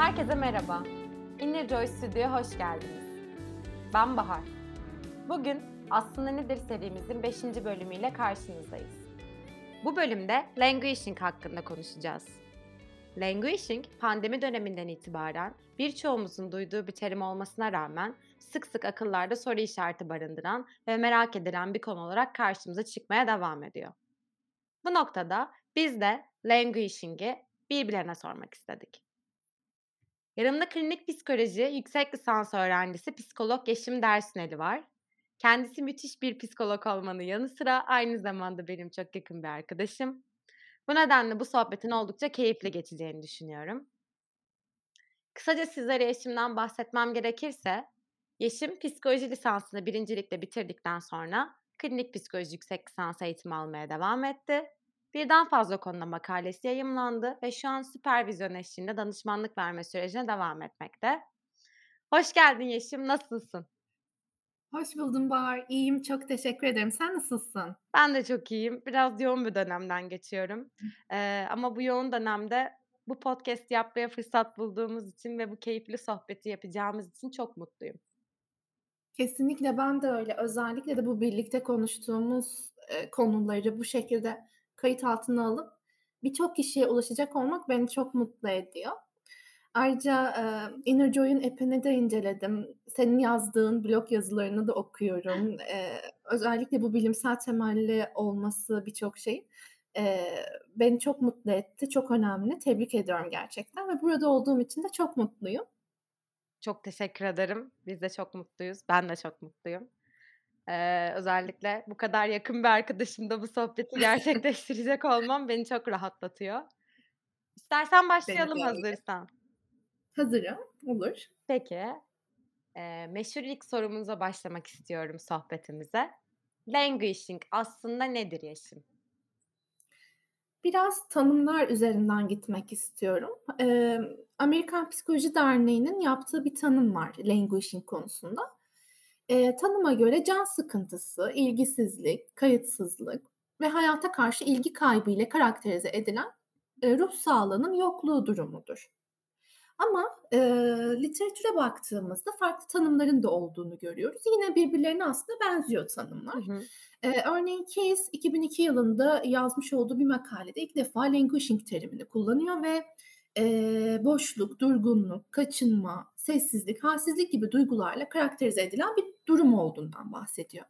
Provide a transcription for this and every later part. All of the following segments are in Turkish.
Herkese merhaba. Inner Joy Stüdyo'ya hoş geldiniz. Ben Bahar. Bugün Aslında Nedir serimizin 5. bölümüyle karşınızdayız. Bu bölümde languishing hakkında konuşacağız. Languishing, pandemi döneminden itibaren birçoğumuzun duyduğu bir terim olmasına rağmen sık sık akıllarda soru işareti barındıran ve merak edilen bir konu olarak karşımıza çıkmaya devam ediyor. Bu noktada biz de languishing'i birbirlerine sormak istedik. Yanımda klinik psikoloji yüksek lisans öğrencisi psikolog Yeşim Dersineli var. Kendisi müthiş bir psikolog olmanın yanı sıra aynı zamanda benim çok yakın bir arkadaşım. Bu nedenle bu sohbetin oldukça keyifli geçeceğini düşünüyorum. Kısaca sizlere Yeşim'den bahsetmem gerekirse, Yeşim psikoloji lisansını birincilikle bitirdikten sonra klinik psikoloji yüksek lisans eğitimi almaya devam etti. Birden fazla konuda makalesi yayımlandı ve şu an süpervizyon eşliğinde danışmanlık verme sürecine devam etmekte. Hoş geldin Yeşim, nasılsın? Hoş buldum Bahar. İyiyim, çok teşekkür ederim. Sen nasılsın? Ben de çok iyiyim. Biraz yoğun bir dönemden geçiyorum. Eee, ama bu yoğun dönemde bu podcast yapmaya fırsat bulduğumuz için ve bu keyifli sohbeti yapacağımız için çok mutluyum. Kesinlikle ben de öyle. Özellikle de bu birlikte konuştuğumuz, eee, konuları bu şekilde kayıt altına alıp birçok kişiye ulaşacak olmak beni çok mutlu ediyor. Ayrıca, eee, Inner Joy'un app'ini de inceledim. Senin yazdığın blog yazılarını da okuyorum. Eee, özellikle bu bilimsel temelli olması birçok şeyin, eee, beni çok mutlu etti. Çok önemli. Tebrik ediyorum gerçekten ve burada olduğum için de çok mutluyum. Çok teşekkür ederim. Biz de çok mutluyuz. Ben de çok mutluyum. Eee, özellikle bu kadar yakın bir arkadaşımla bu sohbeti gerçekleştirecek olmam beni çok rahatlatıyor. İstersen başlayalım öyle. hazırsan. Hazırım, olur. Peki, eee, meşhur ilk sorumuza başlamak istiyorum sohbetimize. Languishing aslında nedir Yeşim? Biraz tanımlar üzerinden gitmek istiyorum. Emm, Amerikan Psikoloji Derneği'nin yaptığı bir tanım var languishing konusunda. Eee, tanıma göre can sıkıntısı, ilgisizlik, kayıtsızlık ve hayata karşı ilgi kaybı ile karakterize edilen, eee, ruh sağlığının yokluğu durumudur. Ama, eee, literatüre baktığımızda farklı tanımların da olduğunu görüyoruz. Yine birbirlerine aslında benziyor Hı tanımlar. hı. Eee, örneğin Keyes 2002 yılında yazmış olduğu bir makalede ilk defa languishing terimini kullanıyor ve, eee, boşluk, durgunluk, kaçınma, sessizlik, halsizlik gibi duygularla karakterize edilen bir durum olduğundan bahsediyor.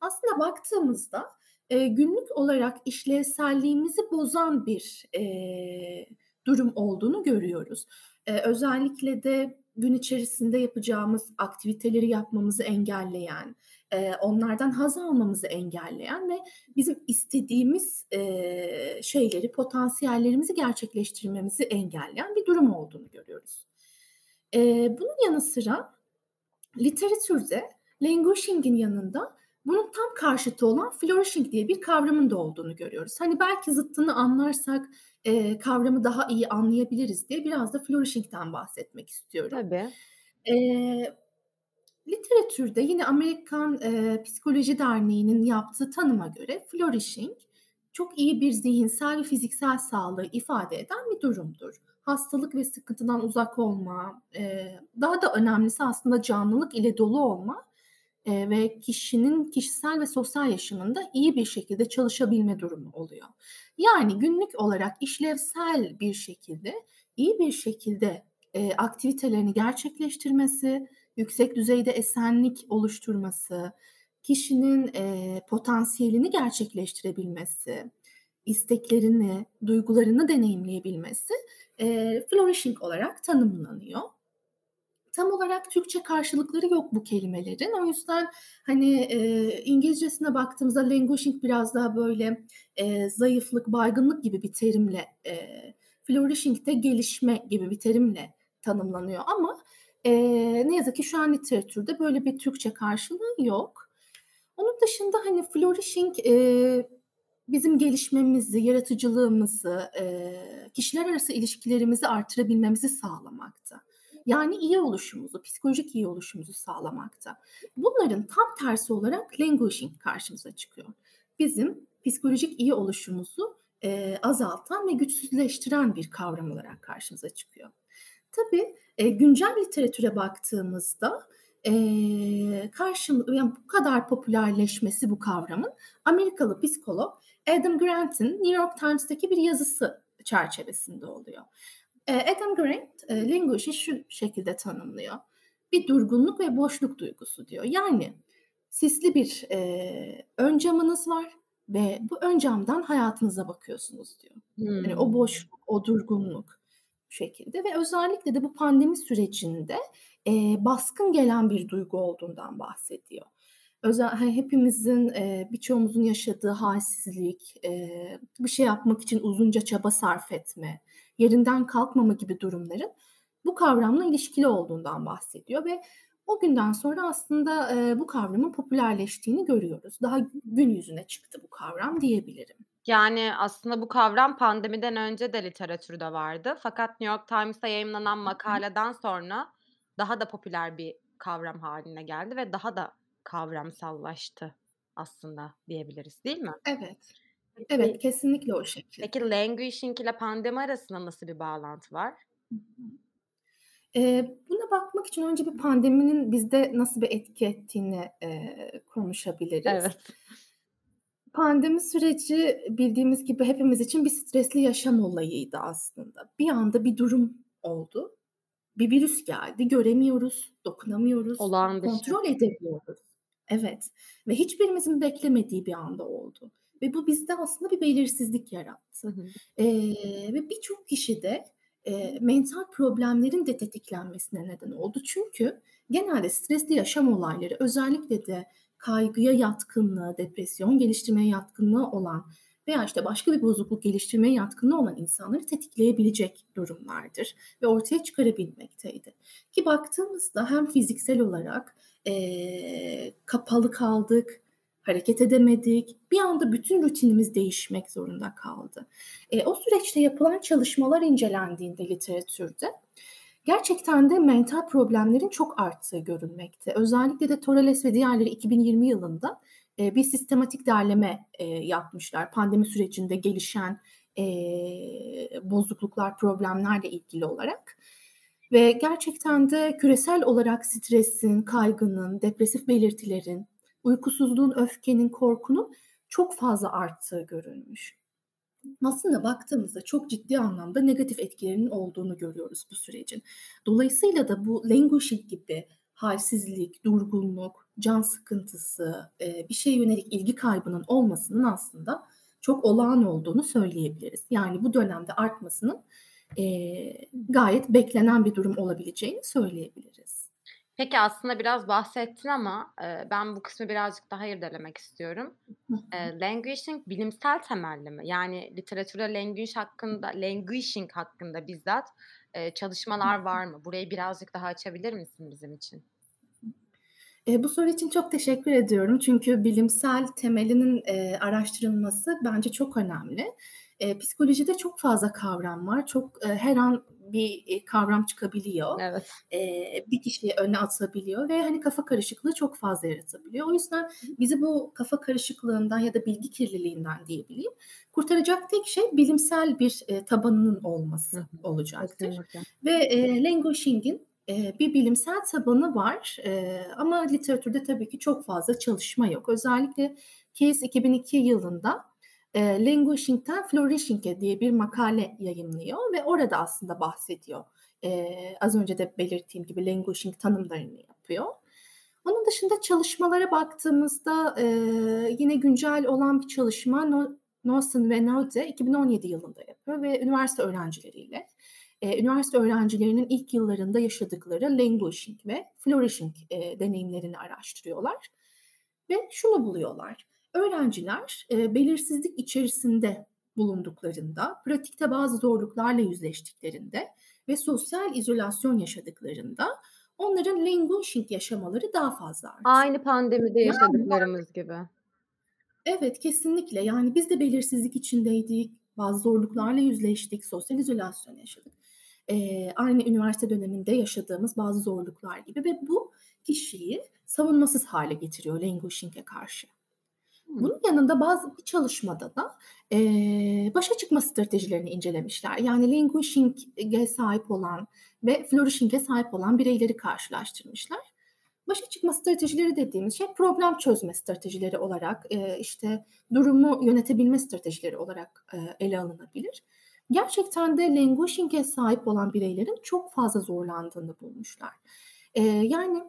Aslında baktığımızda, eee, günlük olarak işlevselliğimizi bozan bir, eee, durum olduğunu görüyoruz. Eee, özellikle de gün içerisinde yapacağımız aktiviteleri yapmamızı engelleyen, eee, onlardan haz almamızı engelleyen ve bizim istediğimiz, eee, şeyleri, potansiyellerimizi gerçekleştirmemizi engelleyen bir durum olduğunu görüyoruz. Eee, bunun yanı sıra literatürde languishing'in yanında bunun tam karşıtı olan flourishing diye bir kavramın da olduğunu görüyoruz. Hani belki zıttını anlarsak, eee, kavramı daha iyi anlayabiliriz diye biraz da flourishing'den bahsetmek istiyorum. Tabii. Eee, literatürde yine Amerikan, eee, Psikoloji Derneği'nin yaptığı tanıma göre flourishing çok iyi bir zihinsel ve fiziksel sağlığı ifade eden bir durumdur. Hastalık ve sıkıntıdan uzak olma, eee, daha da önemlisi aslında canlılık ile dolu olma, eee, ve kişinin kişisel ve sosyal yaşamında iyi bir şekilde çalışabilme durumu oluyor. Yani günlük olarak işlevsel bir şekilde, iyi bir şekilde, eee, aktivitelerini gerçekleştirmesi, yüksek düzeyde esenlik oluşturması, kişinin, eee, potansiyelini gerçekleştirebilmesi, isteklerini, duygularını deneyimleyebilmesi, eee, flourishing olarak tanımlanıyor. Tam olarak Türkçe karşılıkları yok bu kelimelerin. O yüzden, hani, eee, İngilizcesine baktığımızda languishing biraz daha böyle, eee, zayıflık, baygınlık gibi bir terimle, eee, flourishing de gelişme gibi bir terimle tanımlanıyor ama, eee, ne yazık ki şu an literatürde böyle bir Türkçe karşılığı yok. Onun dışında, hani, flourishing, eee, bizim gelişmemizi, yaratıcılığımızı, eee, kişiler arası ilişkilerimizi artırabilmemizi sağlamakta. Yani iyi oluşumuzu, psikolojik iyi oluşumuzu sağlamakta. Bunların tam tersi olarak languishing karşımıza çıkıyor. Bizim psikolojik iyi oluşumuzu, eee, azaltan ve güçsüzleştiren bir kavram olarak karşımıza çıkıyor. Tabii, eee, güncel literatüre baktığımızda, eee, karşım yani bu kadar popülerleşmesi bu kavramın Amerikalı psikolog Adam Grant'in New York Times'taki bir yazısı çerçevesinde oluyor. Eee, Adam Grant, eee, languish'i şu şekilde tanımlıyor: Bir durgunluk ve boşluk duygusu diyor. Yani sisli bir, eee, ön camınız var ve bu ön camdan hayatınıza bakıyorsunuz diyor. Hani o Hımm. boşluk, o durgunluk bu şekilde ve özellikle de bu pandemi sürecinde, eee, baskın gelen bir duygu olduğundan bahsediyor. Özel he hepimizin, eee, birçoğumuzun yaşadığı hâlsizlik, eee, bir şey yapmak için uzunca çaba sarf etme, yerinden kalkmama gibi durumların bu kavramla ilişkili olduğundan bahsediyor ve o günden sonra aslında, eee, bu kavramın popülerleştiğini görüyoruz. Daha gün yüzüne çıktı bu kavram diyebilirim. Yani, aslında bu kavram pandemiden önce de literatürde vardı fakat New York Times'ta hı. makaleden sonra daha da popüler bir kavram hâline geldi ve daha da kavramsallaştı aslında diyebiliriz, değil mi? Evet. Evet, kesinlikle o şekilde. peki languishing ile pandemi arasında nasıl bir bağlantı var? Hı hı. Eee, buna bakmak için önce bir pandeminin bizde nasıl bir etki ettiğini, eee, konuşabiliriz. Evet. Pandemi süreci bildiğimiz gibi hepimiz için bir stresli yaşam olayıydı aslında. Bir anda bir durum oldu. Bir virüs geldi, göremiyoruz, dokunamıyoruz, Olağan kontrol edemiyoruz. Evet ve hiçbirimizin beklemediği bir anda oldu ve bu bizde aslında bir belirsizlik yarattı, eee, ve birçok kişide, eee, mental problemlerin de tetiklenmesine neden oldu. Çünkü genelde stresli yaşam olayları özellikle de kaygıya yatkınlığı, depresyon geliştirmeye yatkınlığı olan veya, işte, başka bir bozukluk geliştirmeye yatkınlığı olan insanları tetikleyebilecek durumlardır ve ortaya çıkarabilmekteydi. Ki baktığımızda hem fiziksel olarak, eee, kapalı kaldık, hareket edemedik, bir anda bütün rutinimiz değişmek zorunda kaldı. Eee, o süreçte yapılan çalışmalar incelendiğinde literatürde gerçekten de mental problemlerin çok arttığı görülmekte. Özellikle de Torales ve diğerleri 2020 yılında, eee, bir sistematik derleme, eee, yapmışlar. Pandemi sürecinde gelişen, eee, bozukluklar, problemlerle ilgili olarak ve gerçekten de küresel olarak stresin, kaygının, depresif belirtilerin, uykusuzluğun, öfkenin, korkunun çok fazla arttığı görülmüş. Aslında baktığımızda çok ciddi anlamda negatif etkilerinin olduğunu görüyoruz bu sürecin. Dolayısıyla da bu languishing gibi hâlsizlik, durgunluk, can sıkıntısı, eee, bir şeye yönelik ilgi kaybının olmasının aslında çok olağan olduğunu söyleyebiliriz. Yani bu dönemde artmasının, eee, gayet beklenen bir durum olabileceğini söyleyebiliriz. Peki, aslında biraz bahsettin ama, ben bu kısmı birazcık daha irdelemek istiyorum. Eee, languishing bilimsel temelli mi? Yani literatürde languish hakkında languishing hakkında bizzat, çalışmalar var mı? Burayı birazcık daha açabilir misin bizim için? Eee, bu soru için çok teşekkür ediyorum. Çünkü bilimsel temelinin, eee, araştırılması bence çok önemli. Eee, psikolojide çok fazla kavram var. Çok, eee, her an bir, iii, kavram çıkabiliyor. Evet. Eee, bir kişiyi öne atabiliyor ve, hani, kafa karışıklığı çok fazla yaratabiliyor. O yüzden bizi bu kafa karışıklığından ya da bilgi kirliliğinden diyebileyim, kurtaracak tek şey bilimsel bir, eee, tabanının olması olacaktır Kesinlikle. ve, eee, bir bilimsel tabanı var, ama literatürde tabii ki çok fazla çalışma yok. Özellikle Keyes 2002 yılında, eee, "Languishing'den Flourishing'e" diye bir makale yayımlıyor ve orada aslında bahsediyor. Eee, az önce de belirttiğim gibi languishing tanımlarını yapıyor. Onun dışında çalışmalara baktığımızda, eee, yine güncel olan bir çalışma No ve Node 2017 yılında yapıyor ve üniversite öğrencileriyle, eee, üniversite öğrencilerinin ilk yıllarında yaşadıkları languishing ve flourishing, eee, deneyimlerini araştırıyorlar ve şunu buluyorlar: Öğrenciler, eee, belirsizlik içerisinde bulunduklarında, pratikte bazı zorluklarla yüzleştiklerinde ve sosyal izolasyon yaşadıklarında onların languishing yaşamaları daha fazla artıyor. Aynı pandemide Yani yaşadıklarımız gibi. Evet, kesinlikle. Yani biz de belirsizlik içindeydik, bazı zorluklarla yüzleştik, sosyal izolasyon yaşadık. Eee, aynı üniversite döneminde yaşadığımız bazı zorluklar gibi ve bu kişiyi savunmasız hâle getiriyor languishing'e karşı. Bunun yanında bazı bir çalışmada da, eee, başa çıkma stratejilerini incelemişler. Yani languishing'e sahip olan ve flourishing'e sahip olan bireyleri karşılaştırmışlar. Başa çıkma stratejileri dediğimiz şey problem çözme stratejileri olarak, eee, işte, durumu yönetebilme stratejileri olarak, eee, ele alınabilir. Gerçekten de languishing'e sahip olan bireylerin çok fazla zorlandığını bulmuşlar. Eee, yani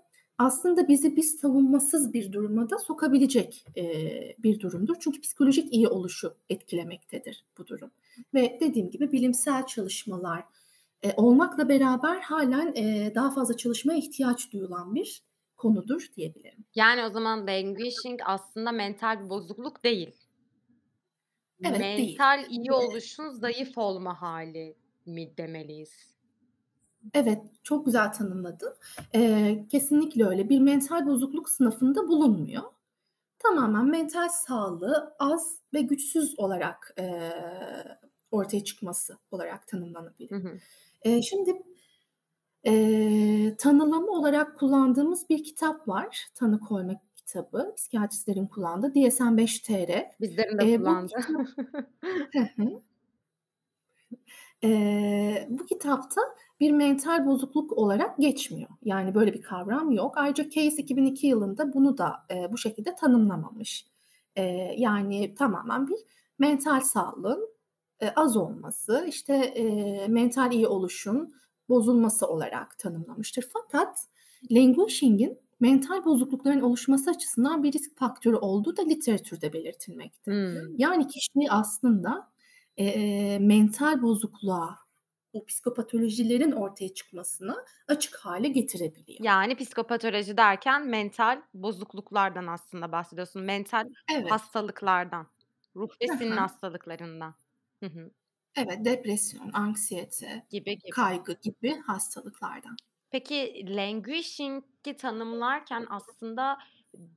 aslında bizi bir savunmasız bir duruma da sokabilecek, eee, bir durumdur. Çünkü psikolojik iyi oluşu etkilemektedir bu durum ve dediğim gibi bilimsel çalışmalar, eee, olmakla beraber hâlen, eee, daha fazla çalışmaya ihtiyaç duyulan bir konudur diyebilirim. Yani o zaman languishing aslında mental bir bozukluk değil. Evet, değil. Mental iyi Eee oluşun zayıf olma hâli mi demeliyiz? Evet, çok güzel tanımladın. Eee, kesinlikle öyle. Bir mental bozukluk sınıfında bulunmuyor. Tamamen mental sağlığı az ve güçsüz olarak, eee, ortaya çıkması olarak tanımlanabilir. Hı hı. Eee, şimdi, eee, tanımlama olarak kullandığımız bir kitap var. Tanı koyma kitabı, psikiyatristlerin kullandığı DSM-5 TR. Bizlerin de Eee, bu kullandığı. kitap. Eee, bu kitapta bir mental bozukluk olarak geçmiyor. Yani böyle bir kavram yok. Ayrıca Case 2002 yılında bunu da, eee, bu şekilde tanımlamamış. Eee, yani tamamen bir mental sağlığın, eee, az olması, işte, eee, mental iyi oluşun bozulması olarak tanımlamıştır. Fakat languishing'in mental bozuklukların oluşması açısından bir risk faktörü olduğu da literatürde belirtilmekte. Hımm. Yani kişiyi aslında, eee, mental bozukluğa, o psikopatolojilerin ortaya çıkmasına açık hâle getirebiliyor. Yani psikopatoloji derken mental bozukluklardan aslında bahsediyorsun. Mental Evet. hastalıklardan, ruh hı. hastalıklarından. Hı hı. Evet, depresyon, anksiyete, Gibi gibi. kaygı gibi hastalıklardan. Peki languishing'i tanımlarken aslında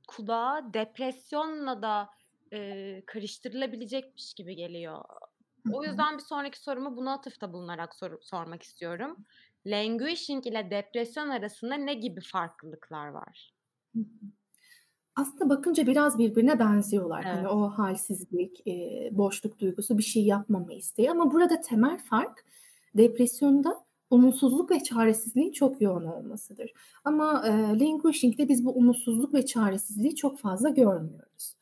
kulağa depresyonla da, eee, karıştırılabilecekmiş gibi geliyor. O yüzden bir sonraki sorumu buna atıfta bulunarak soru sormak istiyorum. Languishing ile depresyon arasında ne gibi farklılıklar var? Aslında bakınca biraz birbirine benziyorlar. Hani, Evet. o hâlsizlik, eee, boşluk duygusu, bir şey yapmama isteği ama burada temel fark depresyonda umutsuzluk ve çaresizliğin çok yoğun olmasıdır. Ama, eee, languishing'de biz bu umutsuzluk ve çaresizliği çok fazla görmüyoruz.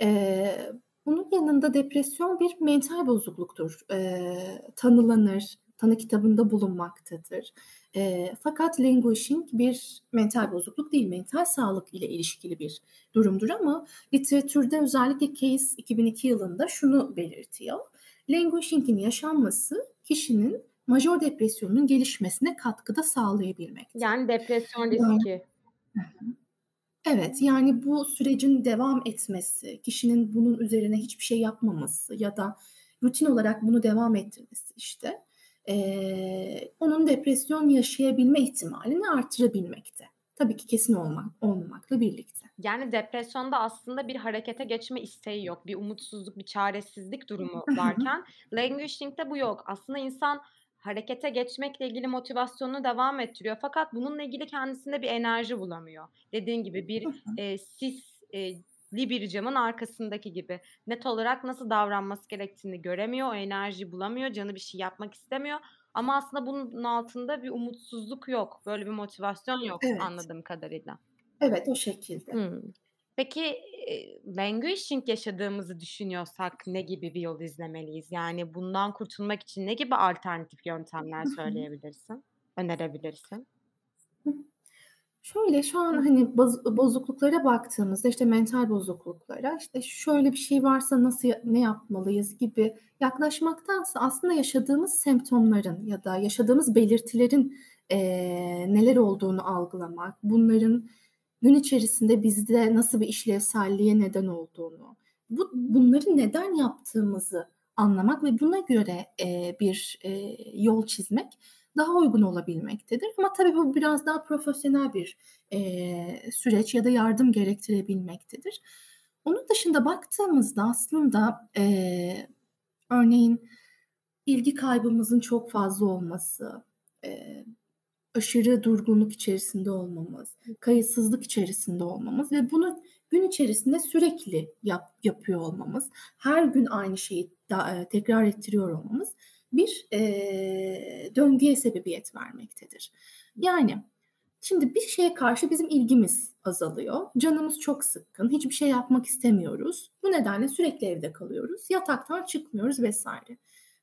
Eee, bunun yanında depresyon bir mental bozukluktur. Eee, tanılanır, tanı kitabında bulunmaktadır. Eee, fakat languishing bir mental bozukluk değil, mental sağlık ile ilişkili bir durumdur ama literatürde özellikle Case 2002 yılında şunu belirtiyor: Languishing'in yaşanması kişinin majör depresyonunun gelişmesine katkıda sağlayabilmekte. Yani depresyon Yani riski. Hı. Evet, yani bu sürecin devam etmesi, kişinin bunun üzerine hiçbir şey yapmaması ya da rutin olarak bunu devam ettirmesi, işte, eee, onun depresyon yaşayabilme ihtimalini artırabilmekte. Tabii ki kesin olmak olmamakla birlikte. Yani depresyonda aslında bir harekete geçme isteği yok. Bir umutsuzluk, bir çaresizlik durumu varken languishing'de bu yok. Aslında insan harekete geçmekle ilgili motivasyonunu devam ettiriyor fakat bununla ilgili kendisinde bir enerji bulamıyor. Dediğin gibi bir, eee, sis li bir camın arkasındaki gibi. Net olarak nasıl davranması gerektiğini göremiyor, o enerjiyi bulamıyor, canı bir şey yapmak istemiyor ama aslında bunun altında bir umutsuzluk yok. Böyle bir motivasyon yok Evet. anladığım kadarıyla. Evet, o şekilde. Hımm. Peki, languishing yaşadığımızı düşünüyorsak ne gibi bir yol izlemeliyiz? Yani bundan kurtulmak için ne gibi alternatif yöntemler söyleyebilirsin, önerebilirsin? Şöyle, şu an, hani, boz bozukluklara baktığımızda, işte, mental bozukluklara, işte, şöyle bir şey varsa nasıl ne yapmalıyız gibi yaklaşmaktansa aslında yaşadığımız semptomların ya da yaşadığımız belirtilerin, eee, neler olduğunu algılamak, bunların gün içerisinde bizde nasıl bir işlevselliğe neden olduğunu, bu bunları neden yaptığımızı anlamak ve buna göre, eee, bir, eee, yol çizmek daha uygun olabilmektedir. Ama tabii bu biraz daha profesyonel bir, eee, süreç ya da yardım gerektirebilmektedir. Onun dışında baktığımızda aslında, eee, örneğin ilgi kaybımızın çok fazla olması, eee, aşırı durgunluk içerisinde olmamız, kayıtsızlık içerisinde olmamız ve bunu gün içerisinde sürekli yap yapıyor olmamız, her gün aynı şeyi da eee, tekrar ettiriyor olmamız bir, eee, döngüye sebebiyet vermektedir. Yani, şimdi bir şeye karşı bizim ilgimiz azalıyor. Canımız çok sıkkın, hiçbir şey yapmak istemiyoruz. Bu nedenle sürekli evde kalıyoruz. Yataktan çıkmıyoruz vs.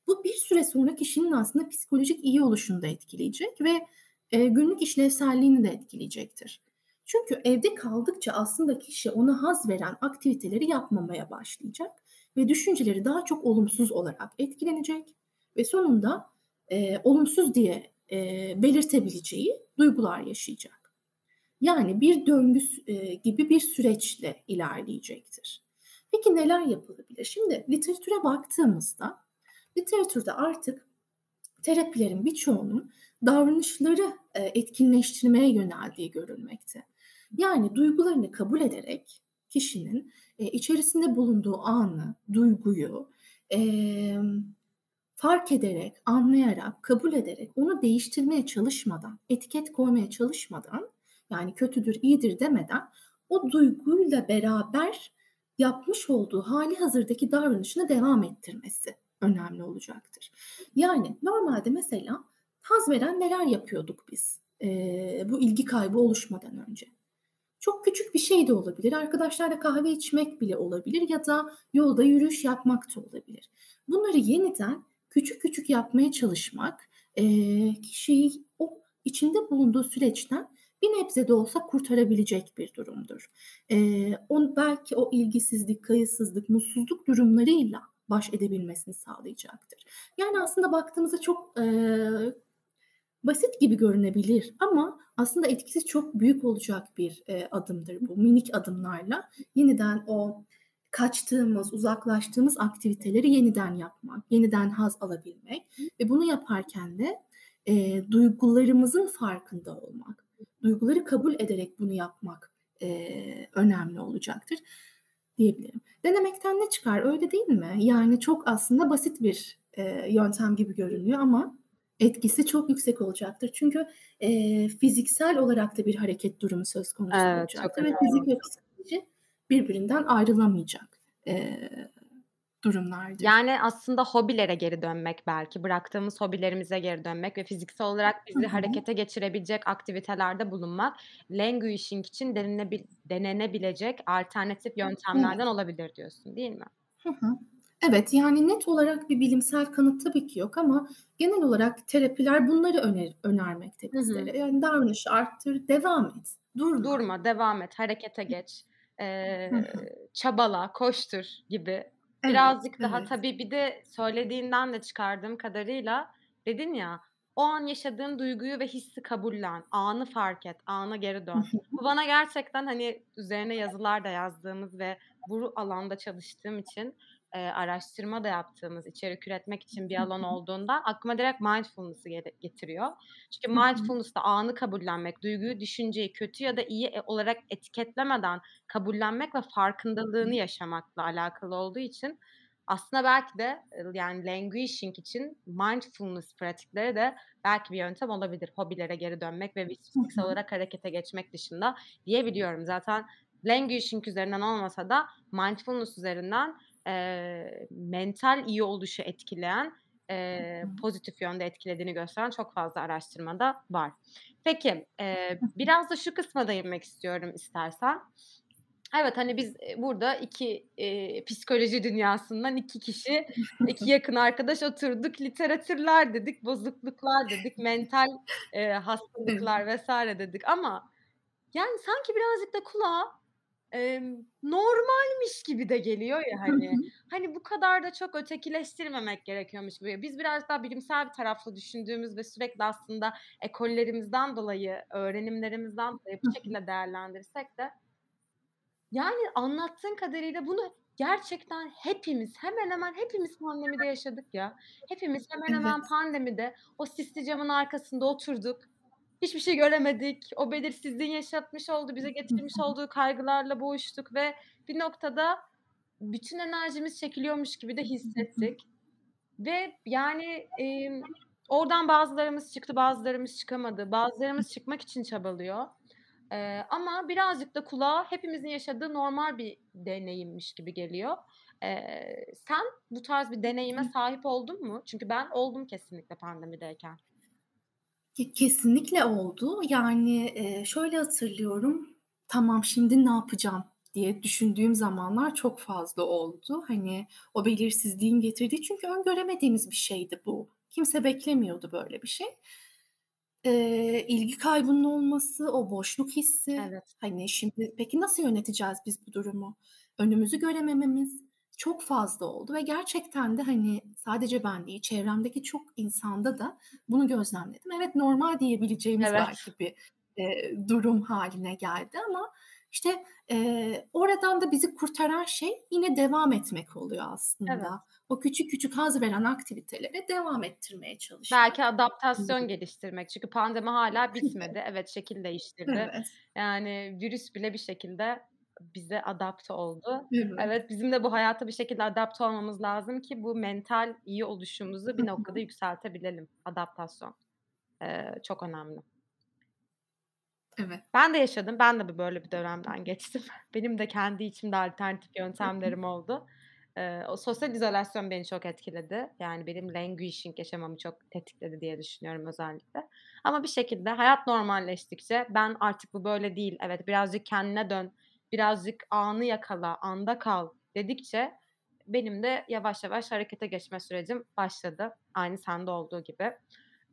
Bu bir süre sonra kişinin aslında psikolojik iyi oluşunu da etkileyecek ve, eee, günlük işlevselliğini de etkileyecektir. Çünkü evde kaldıkça aslında kişi ona haz veren aktiviteleri yapmamaya başlayacak ve düşünceleri daha çok olumsuz olarak etkilenecek ve sonunda, eee, olumsuz diye, eee, belirtebileceği duygular yaşayacak. Yani bir döngü eee, gibi bir süreçle ilerleyecektir. Peki neler yapılabilir? Şimdi literatüre baktığımızda literatürde artık terapilerin birçoğunun davranışları, eee, etkinleştirmeye yöneldiği görülmekte. Yani duygularını kabul ederek kişinin, eee, içerisinde bulunduğu anı, duyguyu, emm, fark ederek, anlayarak, kabul ederek, onu değiştirmeye çalışmadan, etiket koymaya çalışmadan, yani kötüdür, iyidir demeden o duyguyla beraber yapmış olduğu hâlihazırdaki davranışını devam ettirmesi önemli olacaktır. Yani normalde mesela haz veren neler yapıyorduk biz, eee, bu ilgi kaybı oluşmadan önce? Çok küçük bir şey de olabilir, arkadaşlarla kahve içmek bile olabilir ya da yolda yürüyüş yapmak da olabilir. Bunları yeniden küçük küçük yapmaya çalışmak, eee, kişiyi o içinde bulunduğu süreçten bir nebze de olsa kurtarabilecek bir durumdur. Eee, on belki o ilgisizlik, kayıtsızlık, mutsuzluk durumlarıyla baş edebilmesini sağlayacaktır. Yani aslında baktığımızda çok, eee, basit gibi görünebilir ama aslında etkisi çok büyük olacak bir, eee, adımdır bu. Minik adımlarla yeniden o kaçtığımız, uzaklaştığımız aktiviteleri yeniden yapmak, yeniden haz alabilmek ve bunu yaparken de, eee, duygularımızın farkında olmak, duyguları kabul ederek bunu yapmak, eee, önemli olacaktır diyebilirim. Denemekten ne çıkar, öyle değil mi? Yani çok aslında basit bir, eee, yöntem gibi görünüyor ama etkisi çok yüksek olacaktır. Çünkü, eee, fiziksel olarak da bir hareket durumu söz konusu Evet, olacaktır ve fizik ve psikoloji birbirinden ayrılamayacak, eee, durumlardır. Yani aslında hobilere geri dönmek belki, bıraktığımız hobilerimize geri dönmek ve fiziksel olarak bizi hı. harekete geçirebilecek aktivitelerde bulunmak, languishing için denilebil denenebilecek alternatif yöntemlerden Evet. olabilir diyorsun, değil mi? Hı hı. Evet, yani net olarak bir bilimsel kanıt tabii ki yok ama genel olarak terapiler bunları öner önermekte Hı hı. bizlere. Yani davranışı arttır, devam et, durma. Durma, devam et, harekete geç, Hı hı. çabala, koştur gibi. Evet, Birazcık daha evet. tabii bir de söylediğinden de çıkardığım kadarıyla dedin ya, o an yaşadığın duyguyu ve hissi kabullen, anı fark et, ana geri Hı dön. hı. Bu bana gerçekten, hani, üzerine yazılar da yazdığımız ve bu alanda çalıştığım için, eee, araştırma da yaptığımız, içerik üretmek için bir alan hı. olduğundan aklıma direkt mindfulness'ı getiriyor. Çünkü mindfulness'ta anı kabullenmek, duyguyu, düşünceyi kötü ya da iyi, eee, olarak etiketlemeden kabullenmek ve farkındalığını yaşamakla alakalı olduğu için aslında belki de, yani languishing için mindfulness pratikleri de belki bir yöntem olabilir. Hobilere geri dönmek ve fiziksel olarak harekete geçmek dışında diyebiliyorum. Zaten languishing üzerinden olmasa da mindfulness üzerinden, eee, mental iyi oluşu etkileyen, hı. pozitif yönde etkilediğini gösteren çok fazla araştırma da var. Peki, hı. biraz da şu kısma değinmek istiyorum istersen. Evet, hani, biz, burada 2, eee, psikoloji dünyasından 2 kişi, 2 yakın arkadaş oturduk, literatürler dedik, bozukluklar dedik, mental, Evet. hastalıklar vs. dedik ama yani sanki birazcık da kulağa, emm, normalmiş gibi de geliyor ya, hani. Hani, bu kadar da çok ötekileştirmemek gerekiyormuş gibi. Biz biraz daha bilimsel bir taraflı düşündüğümüz ve sürekli aslında ekollerimizden dolayı, öğrenimlerimizden dolayı bu şekilde değerlendirsek de yani anlattığın kadarıyla bunu gerçekten hepimiz, hemen hemen hepimiz pandemide yaşadık ya. Hepimiz hemen hemen Evet. pandemide o sisli camın arkasında oturduk. Hiçbir şey göremedik. O belirsizliğin yaşatmış olduğu, bize getirmiş olduğu kaygılarla boğuştuk ve bir noktada bütün enerjimiz çekiliyormuş gibi de hissettik ve yani, emm, oradan bazılarımız çıktı, bazılarımız çıkamadı. Bazılarımız çıkmak için çabalıyor. Eee, ama birazcık da kulağa hepimizin yaşadığı normal bir deneyimmiş gibi geliyor. Eee, sen bu tarz bir deneyime sahip oldun mu? Çünkü ben oldum kesinlikle pandemideyken. Ke kesinlikle oldu. Yani, şöyle hatırlıyorum, "Tamam, şimdi ne yapacağım?" diye düşündüğüm zamanlar çok fazla oldu. Hani, o belirsizliğin getirdiği çünkü öngöremediğimiz bir şeydi bu. Kimse beklemiyordu böyle bir şey. Eee, ilgi kaybının olması, o boşluk hissi, Evet, hani, şimdi peki nasıl yöneteceğiz biz bu durumu? Önümüzü göremememiz çok fazla oldu ve gerçekten de, hani, sadece ben değil, çevremdeki çok insanda da bunu gözlemledim. Evet, normal diyebileceğimiz evet, belki bir, eee, durum hâline geldi ama, işte, eee, oradan da bizi kurtaran şey yine devam etmek oluyor evet. aslında. O küçük küçük haz veren aktivitelere devam ettirmeye Belki çalışmak. adaptasyon geliştirmek. Çünkü pandemi hâlâ bitmedi. Evet, şekil değiştirdi. Evet, Yani virüs bile bir şekilde bize adapte oldu. evet. Evet, bizim de bu hayata bir şekilde adapte olmamız lazım ki bu mental iyi oluşumuzu bir noktada yükseltebilelim. Adaptasyon, eee, çok önemli. Evet. Ben de yaşadım. Ben de böyle bir dönemden geçtim. Benim de kendi içimde alternatif yöntemlerim oldu. Eee, o sosyal izolasyon beni çok etkiledi. Yani benim languishing yaşamamı çok tetikledi diye düşünüyorum özellikle. Ama bir şekilde hayat normalleştikçe ben artık bu böyle değil, evet birazcık kendine dön, birazcık anı yakala, anda kal dedikçe benim de yavaş yavaş harekete geçme sürecim başladı. Aynı sende olduğu gibi.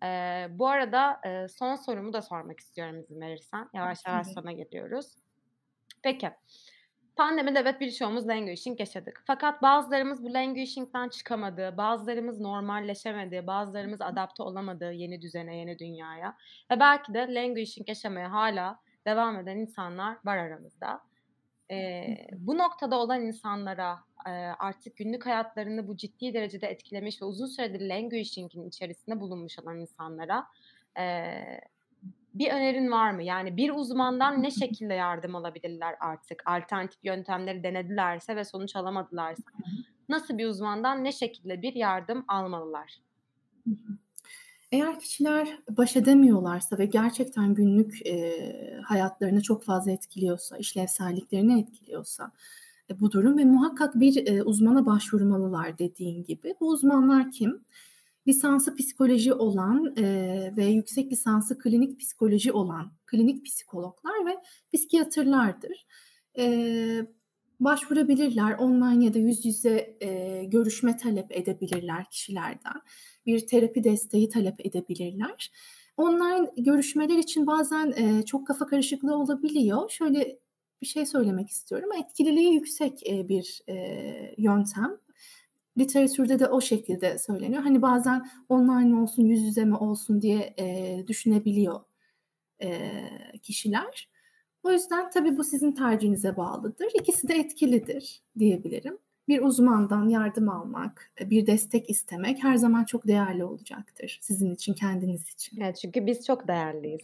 Eee, bu arada, eee, son sorumu da sormak istiyorum izin verirsen. Yavaş yavaş sona geliyoruz. Peki, pandemide evet birçoğumuz languishing yaşadık. Fakat bazılarımız bu languishing'den çıkamadı, bazılarımız normalleşemedi, bazılarımız adapte olamadı yeni düzene, yeni dünyaya ve belki de languishing yaşamaya hâlâ devam eden insanlar var aramızda. Hı. bu noktada olan insanlara, eee, artık günlük hayatlarını bu ciddi derecede etkilemiş ve uzun süredir languishing'in içerisinde bulunmuş olan insanlara, eee, bir önerin var mı? Yani bir uzmandan ne şekilde yardım alabilirler artık? Alternatif yöntemleri denedilerse ve sonuç alamadılarsa nasıl bir uzmandan ne şekilde bir yardım almalılar? Hı hı. Eğer kişiler baş edemiyorlarsa ve gerçekten günlük, eee, hayatlarını çok fazla etkiliyorsa, işlevselliklerini etkiliyorsa, e, bu durum ve muhakkak bir, eee, uzmana başvurmalılar dediğin gibi. Bu uzmanlar kim? Lisansı psikoloji olan, eee, ve yüksek lisansı klinik psikoloji olan klinik psikologlar ve psikiyatrlardır. Eee, başvurabilirler. Online ya da yüz yüze, eee, görüşme talep edebilirler kişilerden. Bir terapi desteği talep edebilirler. Online görüşmeler için bazen, eee, çok kafa karışıklığı olabiliyor. Şöyle bir şey söylemek istiyorum. Etkililiği yüksek, eee, bir, eee, yöntem. Literatürde de o şekilde söyleniyor. Hani, bazen online olsun, yüz yüze mi olsun diye, eee, düşünebiliyor, eee, kişiler. O yüzden tabii bu sizin tercihinize bağlıdır. İkisi de etkilidir diyebilirim. Bir uzmandan yardım almak, eee, bir destek istemek her zaman çok değerli olacaktır sizin için, kendiniz için. Evet, çünkü biz çok değerliyiz.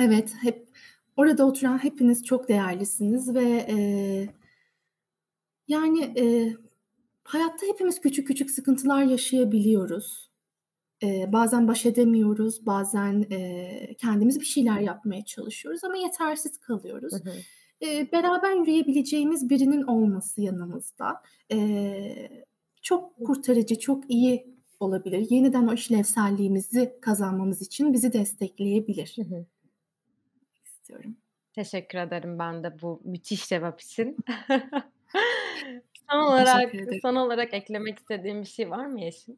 Evet, hep orada oturan hepiniz çok değerlisiniz ve, eee, yani, eee, hayatta hepimiz küçük küçük sıkıntılar yaşayabiliyoruz. Eee, bazen baş edemiyoruz, bazen, eee, kendimiz bir şeyler yapmaya çalışıyoruz ama yetersiz Hı kalıyoruz. hı. Beraber yürüyebileceğimiz birinin olması yanımızda, çok kurtarıcı, çok iyi olabilir. Yeniden o işlevselliğimizi kazanmamız için bizi Hı destekleyebilir hı. istiyorum. Teşekkür ederim ben de bu müthiş cevap için. Son olarak son olarak eklemek istediğin bir şey var mı Yeşim?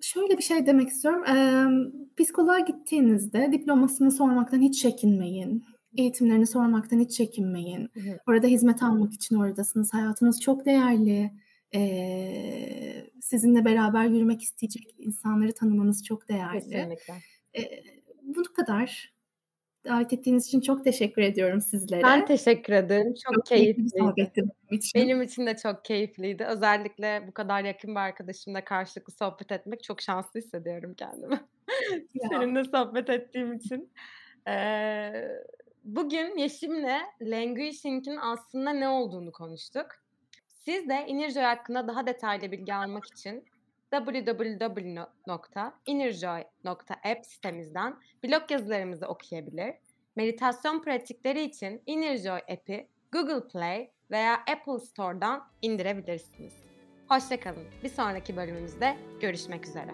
Şöyle bir şey demek istiyorum. Emm, psikoloğa gittiğinizde diplomasını sormaktan hiç çekinmeyin. Eğitimlerini sormaktan hiç çekinmeyin. Hı hı. Orada hizmet almak için oradasınız. Hayatınız çok değerli. Eee, sizinle beraber yürümek isteyecek insanları tanımanız çok değerli. Kesinlikle. Eee, bu kadar. Davet ettiğiniz için çok teşekkür ediyorum Ben sizlere. teşekkür ederim. Çok Çok keyifliydi. benim için. Benim için de çok keyifliydi. Özellikle bu kadar yakın bir arkadaşımla karşılıklı sohbet etmek çok şanslı hissediyorum kendimi. Seninle sohbet ettiğim için. Eee, bugün Yeşim'le languishing'in aslında ne olduğunu konuştuk. Siz de İngilizce hakkında daha detaylı bilgi almak için www.innerjoy.app sitemizden blog yazılarımızı okuyabilir, meditasyon pratikleri için Innerjoy app'i Google Play veya Apple Store'dan indirebilirsiniz. Hoşçakalın. Bir sonraki bölümümüzde görüşmek üzere.